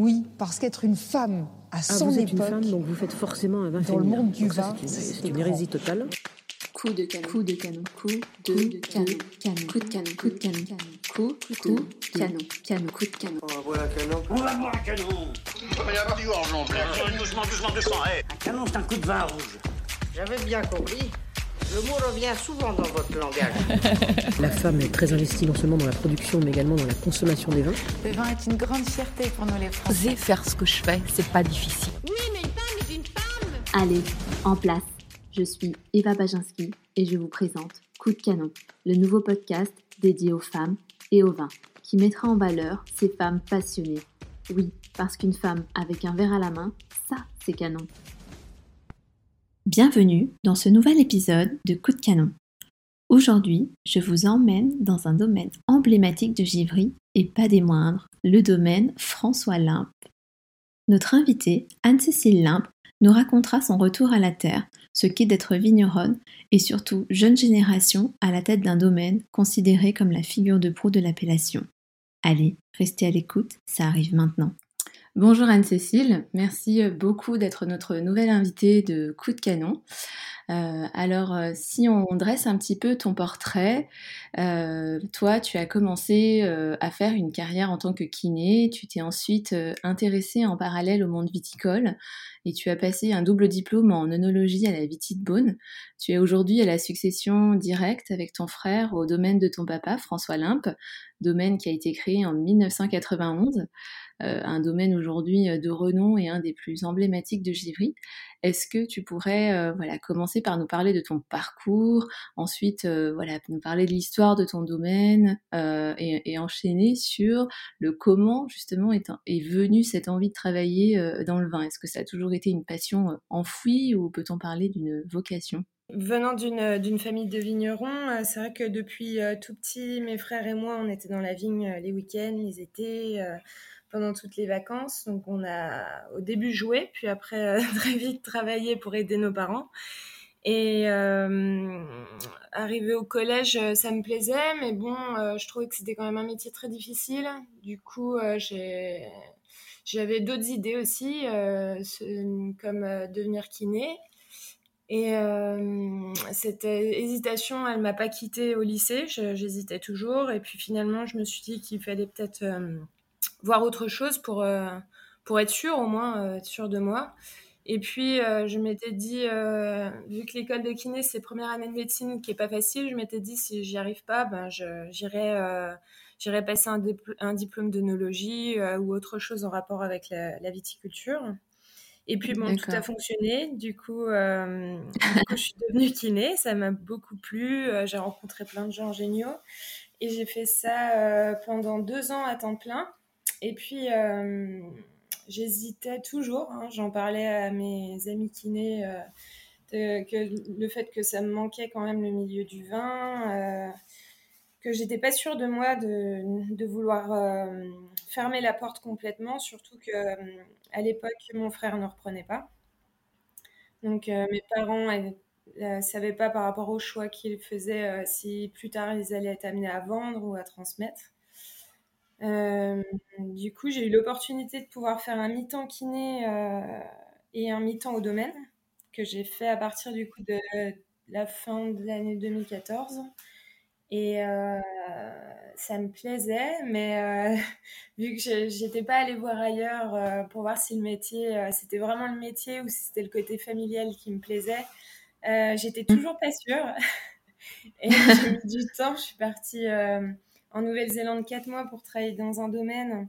Oui, parce qu'être une femme à Ah, son vous êtes époque, une femme, donc vous faites forcément un vin dans le monde du vin, c'est une- une hérésie totale. Coup de canon. Coup de canon. Coup de canon. Canon. Coup de canon. Coup de canon. Coup de canon. Canon. Coup de canon. On va boire un canon. On va boire un canon y avoir du gorgeon, Doucement, doucement, doucement, hé Un canon, c'est un coup de vin rouge. J'avais bien compris. Le mot revient souvent dans votre langage. La femme est très investie non seulement dans la production, mais également dans la consommation des vins. Le vin est une grande fierté pour nous les Français. Oser faire ce que je fais, c'est pas difficile. Allez, en place. Je suis Eva Baginski et je vous présente Coup de canon, le nouveau podcast dédié aux femmes et au vin, qui mettra en valeur ces femmes passionnées. Oui, parce qu'une femme avec un verre à la main, ça, c'est canon. Bienvenue dans ce nouvel épisode de Coup de canon. Aujourd'hui, je vous emmène dans un domaine emblématique de Givry et pas des moindres, le domaine François Limpe. Notre invitée, Anne-Cécile Limpe, nous racontera son retour à la terre, ce qu'est d'être vigneronne et surtout jeune génération à la tête d'un domaine considéré comme la figure de proue de l'appellation. Allez, restez à l'écoute, ça arrive maintenant. Bonjour Anne-Cécile, merci beaucoup d'être notre nouvelle invitée de Coup de Canon. Euh, alors, euh, si on dresse un petit peu ton portrait, euh, toi, tu as commencé à faire une carrière en tant que kiné, tu t'es ensuite intéressée en parallèle au monde viticole et tu as passé un double diplôme en œnologie à la Vitie de Beaune. Tu es aujourd'hui à la succession directe avec ton frère au domaine de ton papa, François Limpe, domaine qui a été créé en 1991, euh, un domaine aujourd'hui de renom et un des plus emblématiques de Givry. Est-ce que tu pourrais euh, voilà, commencer par nous parler de ton parcours, ensuite euh, voilà, nous parler de l'histoire de ton domaine euh, et, enchaîner sur le comment justement est, est venue cette envie de travailler dans le vin? Est-ce que ça a toujours été une passion enfouie ou peut-on parler d'une vocation? Venant d'une famille de vignerons, c'est vrai que depuis tout petit, mes frères et moi, on était dans la vigne les week-ends, les étés, pendant toutes les vacances. Donc on a au début joué, puis après euh, très vite travaillé pour aider nos parents. Et euh, arrivé au collège, euh, ça me plaisait, mais bon, euh, je trouvais que c'était quand même un métier très difficile. Du coup, j'avais d'autres idées aussi, comme devenir kiné. Et cette hésitation, elle m'a pas quittée au lycée. J'hésitais toujours. Et puis finalement, je me suis dit qu'il fallait peut-être voir autre chose pour, euh, pour être sûre, au moins, euh, être sûre de moi. Et puis, euh, je m'étais dit, euh, vu que l'école de kiné, c'est première année de médecine qui est pas facile, je m'étais dit, si j'y arrive pas, ben, j'irai euh, passer un, un diplôme d'œnologie ou autre chose en rapport avec la, la viticulture. Et puis, bon, tout a fonctionné. Du coup, du coup, je suis devenue kiné. Ça m'a beaucoup plu. J'ai rencontré plein de gens géniaux. Et j'ai fait ça pendant deux ans à temps plein. Et puis, euh, j'hésitais toujours. hein. J'en parlais à mes amis kinés. euh, que le fait que ça me manquait quand même le milieu du vin. euh, que j'étais pas sûre de moi de, vouloir euh, fermer la porte complètement, surtout que à l'époque mon frère ne reprenait pas. Donc mes parents ne savaient pas par rapport au choix qu'ils faisaient si plus tard ils allaient être amenés à vendre ou à transmettre. Euh, du coup, j'ai eu l'opportunité de pouvoir faire un mi-temps kiné euh, et un mi-temps au domaine que j'ai fait à partir du coup de la fin de l'année 2014. Et euh, ça me plaisait, mais vu que je j'étais pas allée voir ailleurs pour voir si le métier, c'était vraiment le métier ou si c'était le côté familial qui me plaisait, j'étais toujours pas sûre. Et j'ai mis du temps. Je suis partie en Nouvelle-Zélande quatre mois pour travailler dans un domaine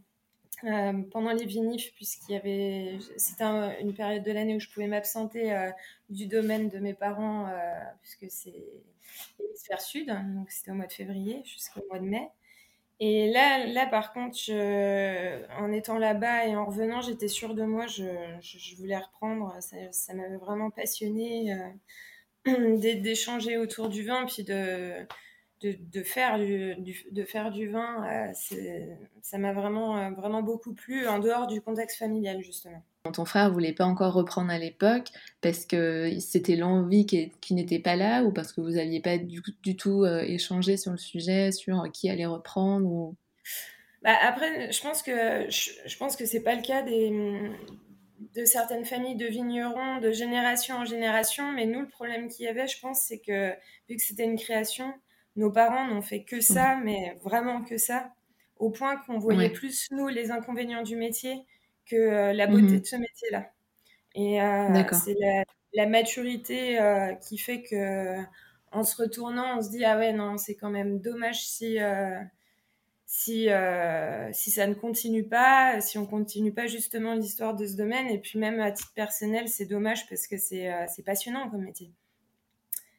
euh, pendant les vinifs, puisqu'il y avait, c'était un- une période de l'année où je pouvais m'absenter euh, du domaine de mes parents, euh, puisque c'est l'hémisphère sud, donc c'était au mois de février jusqu'au mois de mai. Et là, là par contre, en étant là-bas et en revenant, j'étais sûre de moi, je, je- voulais reprendre, ça, ça m'avait vraiment passionnée d'é- d'échanger autour du vin, puis de, de, de faire, du, du- de faire du vin, euh, ça m'a vraiment, euh, vraiment beaucoup plu, en dehors du contexte familial, justement. Ton frère voulait pas encore reprendre à l'époque parce que c'était l'envie qui, qui n'était pas là ou parce que vous aviez pas du, du tout euh, échangé sur le sujet, sur qui allait reprendre ou... Bah, après, je pense que je, je pense que c'est pas le cas des, de certaines familles de vignerons de génération en génération. Mais nous, le problème qu'il y avait, je pense, c'est que vu que c'était une création, nos parents n'ont fait que ça, mmh. mais vraiment que ça, au point qu'on voyait plus nous les inconvénients du métier que euh, la beauté mmh. de ce métier-là. Et euh, c'est la, la, maturité euh, qui fait que en se retournant, on se dit ah ouais non, c'est quand même dommage si si, si ça ne continue pas, si on continue pas justement l'histoire de ce domaine. Et puis même à titre personnel, c'est dommage parce que c'est passionnant comme métier.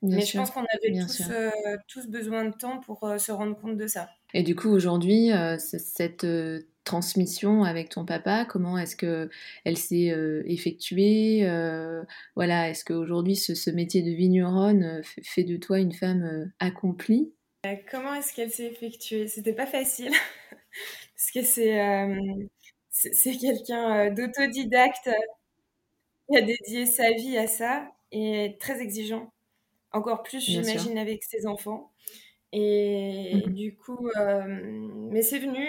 Mais je pense qu'on avait tous, euh, tous, besoin de temps pour se rendre compte de ça. Et du coup, aujourd'hui, cette transmission avec ton papa, comment est-ce que elle s'est effectuée Voilà, est-ce qu'aujourd'hui, ce, ce, métier de vigneronne fait de toi une femme accomplie? Euh, comment est-ce qu'elle s'est effectuée? C'était pas facile parce que c'est euh, c'est quelqu'un euh, d'autodidacte qui a dédié sa vie à ça et très exigeant. Encore plus, j'imagine, avec ses enfants. Et mmh du coup, mais c'est venu,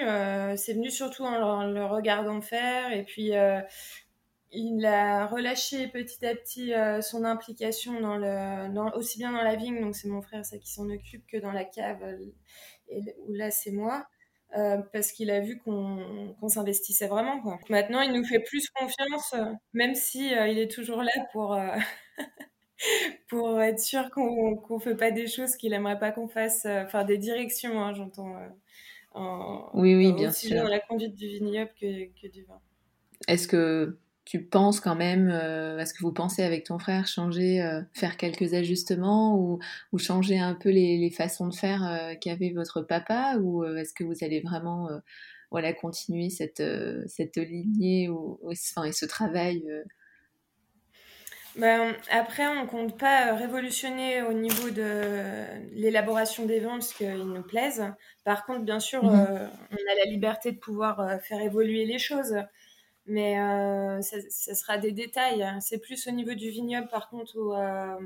c'est venu surtout en le, regardant faire. Et puis, il a relâché petit à petit euh, son implication dans le, aussi bien dans la vigne, donc c'est mon frère ça qui s'en occupe, que dans la cave, euh, et, où là c'est moi, euh, parce qu'il a vu qu'on s'investissait vraiment. Quoi. Maintenant, il nous fait plus confiance, même si il est toujours là pour, pour être sûr qu'on ne fait pas des choses qu'il aimerait pas qu'on fasse, enfin des directions, hein, j'entends. oui, oui, bien aussi sûr. Bien dans la conduite du vignoble que, que du vin. Est-ce que tu penses quand même, euh, est-ce que vous pensez avec ton frère changer, euh, faire quelques ajustements ou, ou changer un peu les, les façons de faire euh, qu'avait votre papa ou est-ce que vous allez vraiment voilà, continuer cette, cette lignée ou, enfin, et ce travail ben, après, on compte pas révolutionner au niveau de l'élaboration des vins parce qu'ils nous plaisent. Par contre, bien sûr, mmh on a la liberté de pouvoir faire évoluer les choses mais euh, ça, sera des détails. C'est plus au niveau du vignoble, par contre, où, euh,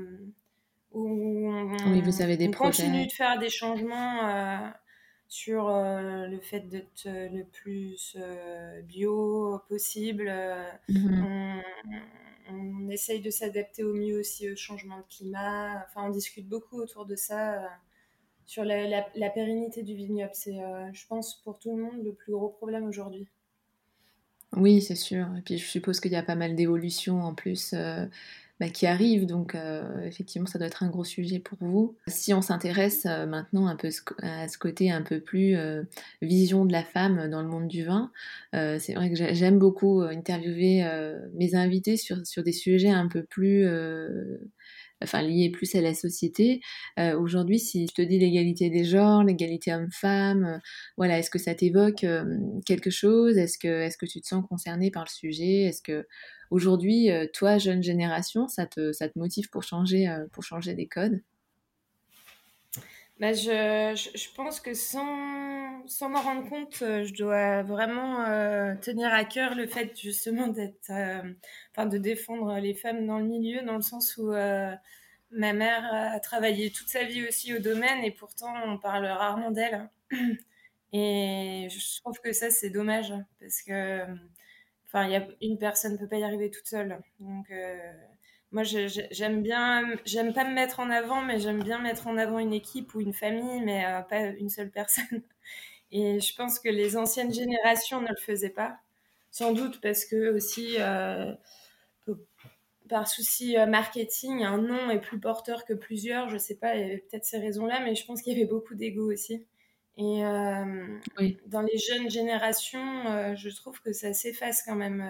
on, oui, vous avez des continue de faire des changements euh, sur le fait d'être le plus bio possible. Mhm. On, essaye de s'adapter au mieux aussi au changement de climat. Enfin, on discute beaucoup autour de ça. sur la, pérennité du vignoble, c'est, je pense, pour tout le monde, le plus gros problème aujourd'hui. Oui, c'est sûr. Et puis je suppose qu'il y a pas mal d'évolutions en plus euh, bah, qui arrivent, donc euh, effectivement ça doit être un gros sujet pour vous. Si on s'intéresse euh, maintenant un peu à ce côté un peu plus vision de la femme dans le monde du vin, c'est vrai que j'aime beaucoup interviewer mes invités sur des sujets un peu plus enfin lié plus à la société. Euh, aujourd'hui, si je te dis l'égalité des genres, l'égalité homme-femme, euh, voilà, est-ce que ça t'évoque euh, quelque chose? Est-ce que, est-ce que tu te sens concerné par le sujet? Est-ce que aujourd'hui, toi, jeune génération, ça te, ça te motive pour changer, pour changer des codes? Bah, je, je, pense que sans, sans m'en rendre compte, je dois vraiment tenir à cœur le fait justement d'être, enfin de défendre les femmes dans le milieu, dans le sens où ma mère a travaillé toute sa vie aussi au domaine et pourtant on parle rarement d'elle. Et je trouve que ça c'est dommage parce que, enfin, il y a une personne ne peut pas y arriver toute seule. Donc moi, j'aime bien, j'aime pas me mettre en avant, mais j'aime bien mettre en avant une équipe ou une famille, mais euh, pas une seule personne. Et je pense que les anciennes générations ne le faisaient pas, sans doute parce que aussi, euh, par souci euh, marketing, un nom est plus porteur que plusieurs. Je sais pas, il y avait peut-être ces raisons-là, mais je pense qu'il y avait beaucoup d'ego aussi. Et dans les jeunes générations, je trouve que ça s'efface quand même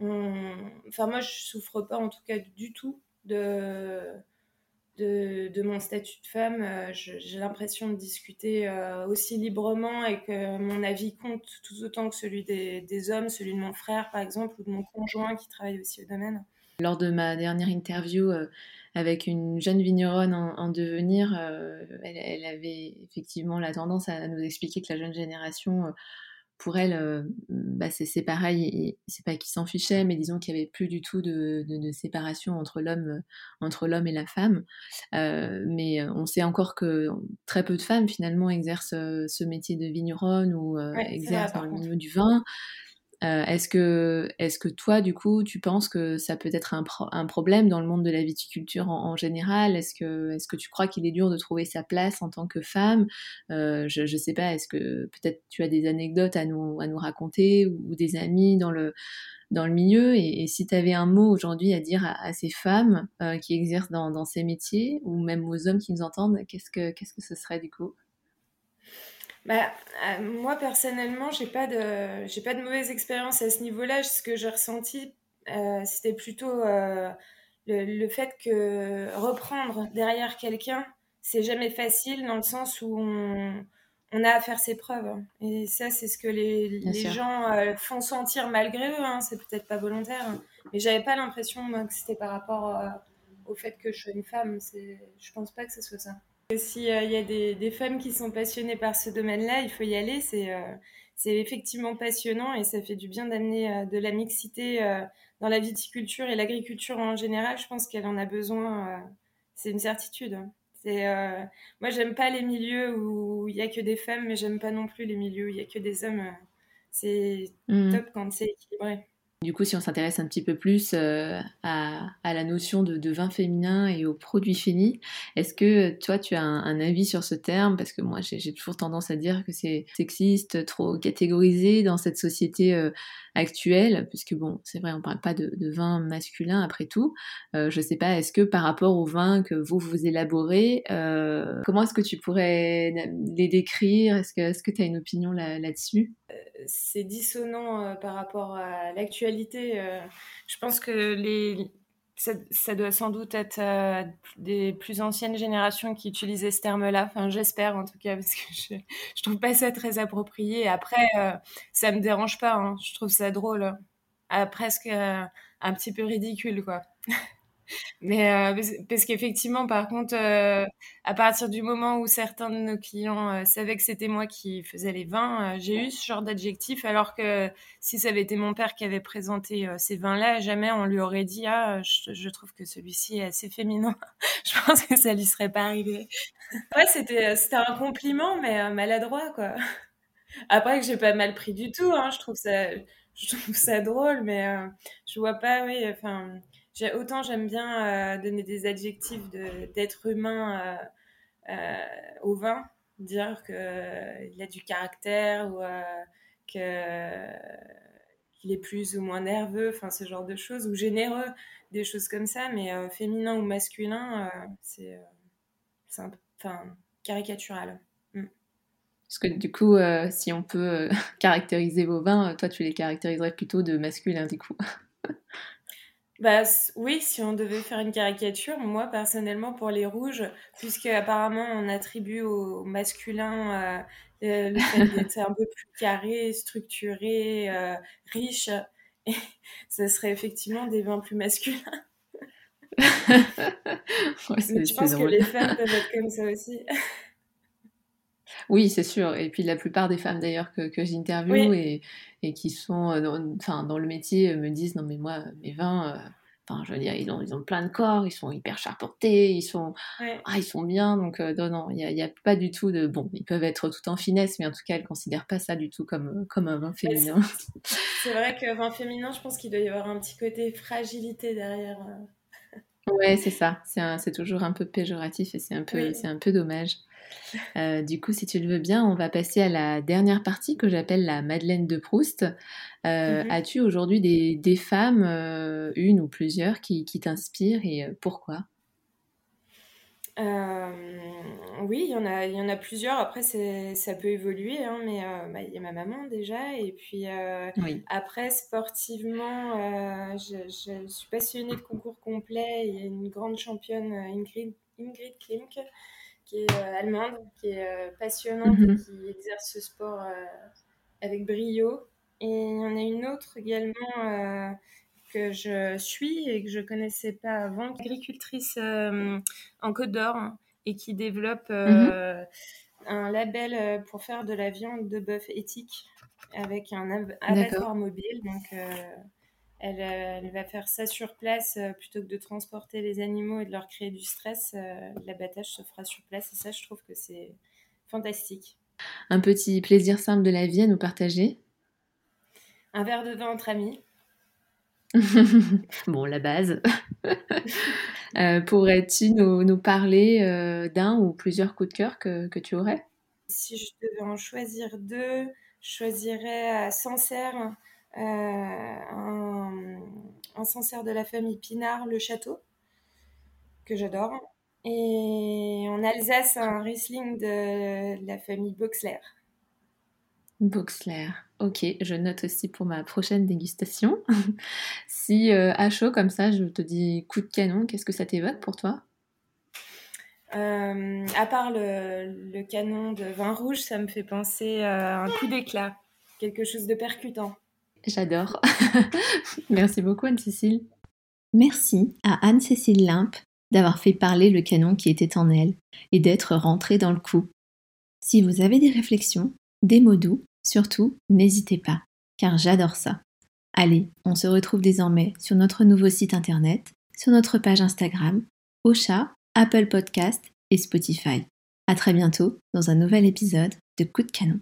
Enfin, moi, je souffre pas, en tout cas, du tout de, de, mon statut de femme. Euh, j'ai l'impression de discuter euh, aussi librement et que mon avis compte tout autant que celui des, hommes, celui de mon frère, par exemple, ou de mon conjoint qui travaille aussi au domaine. Lors de ma dernière interview euh, avec une jeune vigneronne en, devenir, elle, avait effectivement la tendance à nous expliquer que la jeune génération pour elle, euh, bah, c'est pareil, c'est pas qu'ils s'en fichaient, mais disons qu'il y avait plus du tout de, de, séparation entre l'homme entre l'homme et la femme. Euh, mais on sait encore que très peu de femmes finalement exercent ce métier de vigneronne ou exercent dans le milieu du vin. Euh, est-ce que, est que toi, du coup, tu penses que ça peut être un, problème dans le monde de la viticulture en, général? Est-ce que, est que tu crois qu'il est dur de trouver sa place en tant que femme? Euh, Je ne sais pas, est-ce que peut-être tu as des anecdotes à nous, à nous raconter ou, des amis dans le, dans le milieu? Et, si tu avais un mot aujourd'hui à dire à, ces femmes euh, qui exercent dans, dans, ces métiers ou même aux hommes qui nous entendent, qu'est-ce que, qu'est-ce que ce serait du coup? Bah, euh, moi personnellement, j'ai pas de j'ai pas de mauvaise expérience à ce niveau-là. Ce que j'ai ressenti, euh, c'était plutôt euh, le, fait que reprendre derrière quelqu'un, c'est jamais facile dans le sens où on, on, a à faire ses preuves. Et ça, c'est ce que les, les gens font sentir malgré eux. Hein. C'est peut-être pas volontaire, hein. mais j'avais pas l'impression que c'était par rapport au fait que je sois une femme. Je pense pas que ce soit ça. S'il euh, y a des, femmes qui sont passionnées par ce domaine-là, il faut y aller. C'est euh, effectivement passionnant et ça fait du bien d'amener euh, de la mixité dans la viticulture et l'agriculture en général. Je pense qu'elle en a besoin. c'est une certitude. moi, j'aime pas les milieux où il y a que des femmes, mais j'aime pas non plus les milieux où il y a que des hommes. C'est mmh. top quand c'est équilibré. Du coup, si on s'intéresse un petit peu plus euh, à, la notion de, vin féminin et aux produits finis, est-ce que toi, tu as un, avis sur ce terme? Parce que moi, j'ai toujours tendance à dire que c'est sexiste, trop catégorisé dans cette société euh, actuelle, puisque bon, c'est vrai, on parle pas de, vin masculin après tout. Euh, je sais pas, est-ce que par rapport au vin que vous vous élaborez, comment est-ce que tu pourrais les décrire? Est-ce que tu as une opinion là-dessus? C'est dissonant par rapport à l'actualité euh, je pense que les, ça, doit sans doute être euh, des plus anciennes générations qui utilisaient ce terme-là. Enfin, j'espère en tout cas, parce que je, je trouve pas ça très approprié. Après, euh, ça me dérange pas. Hein. Je trouve ça drôle, presque un petit peu ridicule, quoi. Mais euh, parce qu'effectivement, par contre, euh, à partir du moment où certains de nos clients euh, savaient que c'était moi qui faisais les vins, j'ai eu ce genre d'adjectif, alors que si ça avait été mon père qui avait présenté ces vins-là, jamais on lui aurait dit ah je, trouve que celui-ci est assez féminin. je pense que ça lui serait pas arrivé. ouais, c'était un compliment, mais maladroit quoi. Après que j'ai pas mal pris du tout, hein, je trouve ça je trouve ça drôle, mais je vois pas oui enfin autant j'aime bien euh, donner des adjectifs d'être humain euh, euh, au vin, dire qu'il a du caractère ou qu'il est plus ou moins nerveux, enfin ce genre de choses, ou généreux, des choses comme ça, mais féminin ou masculin, c'est enfin, caricatural. Mm. Parce que du coup, si on peut caractériser vos vins, toi tu les caractériserais plutôt de masculin du coup. Bah oui, si on devait faire une caricature, moi personnellement pour les rouges, puisque apparemment on attribue au masculin euh, le fait d'être un peu plus carré, structuré, euh, riche, et ce serait effectivement des vins plus masculins. je pense que les femmes peuvent être comme ça aussi? Oui, c'est sûr. Et puis la plupart des femmes d'ailleurs que, que j'interviewe et, et, qui sont euh, dans, enfin, dans le métier me disent non mais moi mes vins, euh, enfin je veux dire ils ont, ils ont plein de corps, ils sont hyper charpentés, ils sont, ah, ils sont bien. Donc euh, non, non, il n'y a, a, pas du tout de bon, ils peuvent être tout en finesse, mais en tout cas elles considèrent pas ça du tout comme, comme un vin féminin. C'est vrai que vin féminin, je pense qu'il doit y avoir un petit côté fragilité derrière. Ouais, c'est ça. C'est toujours un peu péjoratif et c'est un peu, c'est un peu dommage. Euh, du coup, si tu le veux bien, on va passer à la dernière partie que j'appelle la Madeleine de Proust. Euh, mhm. As-tu aujourd'hui des, femmes, euh, une ou plusieurs, qui, t'inspirent et pourquoi? Oui, il y en a, il y en a plusieurs. Après, ça peut évoluer, hein, mais bah, il y a ma maman déjà. Et puis après, sportivement, je, suis passionnée de concours complets. Il y a une grande championne, Ingrid, Ingrid Klimke, qui est euh, allemande, qui est euh, passionnante et mhm. qui exerce ce sport euh, avec brio. Et il y en a une autre également que je suis et que je connaissais pas avant, agricultrice en Côte d'Or et qui développe mhm. un label pour faire de la viande de bœuf éthique avec un abattoir mobile. Donc, elle, elle, va faire ça sur place plutôt que de transporter les animaux et de leur créer du stress. L'abattage se fera sur place et ça, je trouve que c'est fantastique. Un petit plaisir simple de la vie à nous partager Un verre de vin entre amis. bon, la base. Euh, pourrais-tu nous, parler euh, d'un ou plusieurs coups de cœur que, tu aurais? Si je devais en choisir deux, je choisirais à Sancerre, euh, un, un Sancerre de la famille Pinard, le château, que j'adore. Et en Alsace, un Riesling de la famille Boxler. Boxler, ok, je note aussi pour ma prochaine dégustation. si euh, à chaud comme ça, je te dis coup de canon, qu'est-ce que ça t'évoque pour toi? Euh, À part le, canon de vin rouge, ça me fait penser à un coup d'éclat, quelque chose de percutant. J'adore. Merci beaucoup Anne-Cécile. Merci à Anne-Cécile Limpe d'avoir fait parler le canon qui était en elle et d'être rentré dans le coup. Si vous avez des réflexions, des mots doux, surtout, n'hésitez pas, car j'adore ça. Allez, on se retrouve désormais sur notre nouveau site internet, sur notre page Instagram, Ocha, Apple Podcast et Spotify. À très bientôt dans un nouvel épisode de Coup de canon.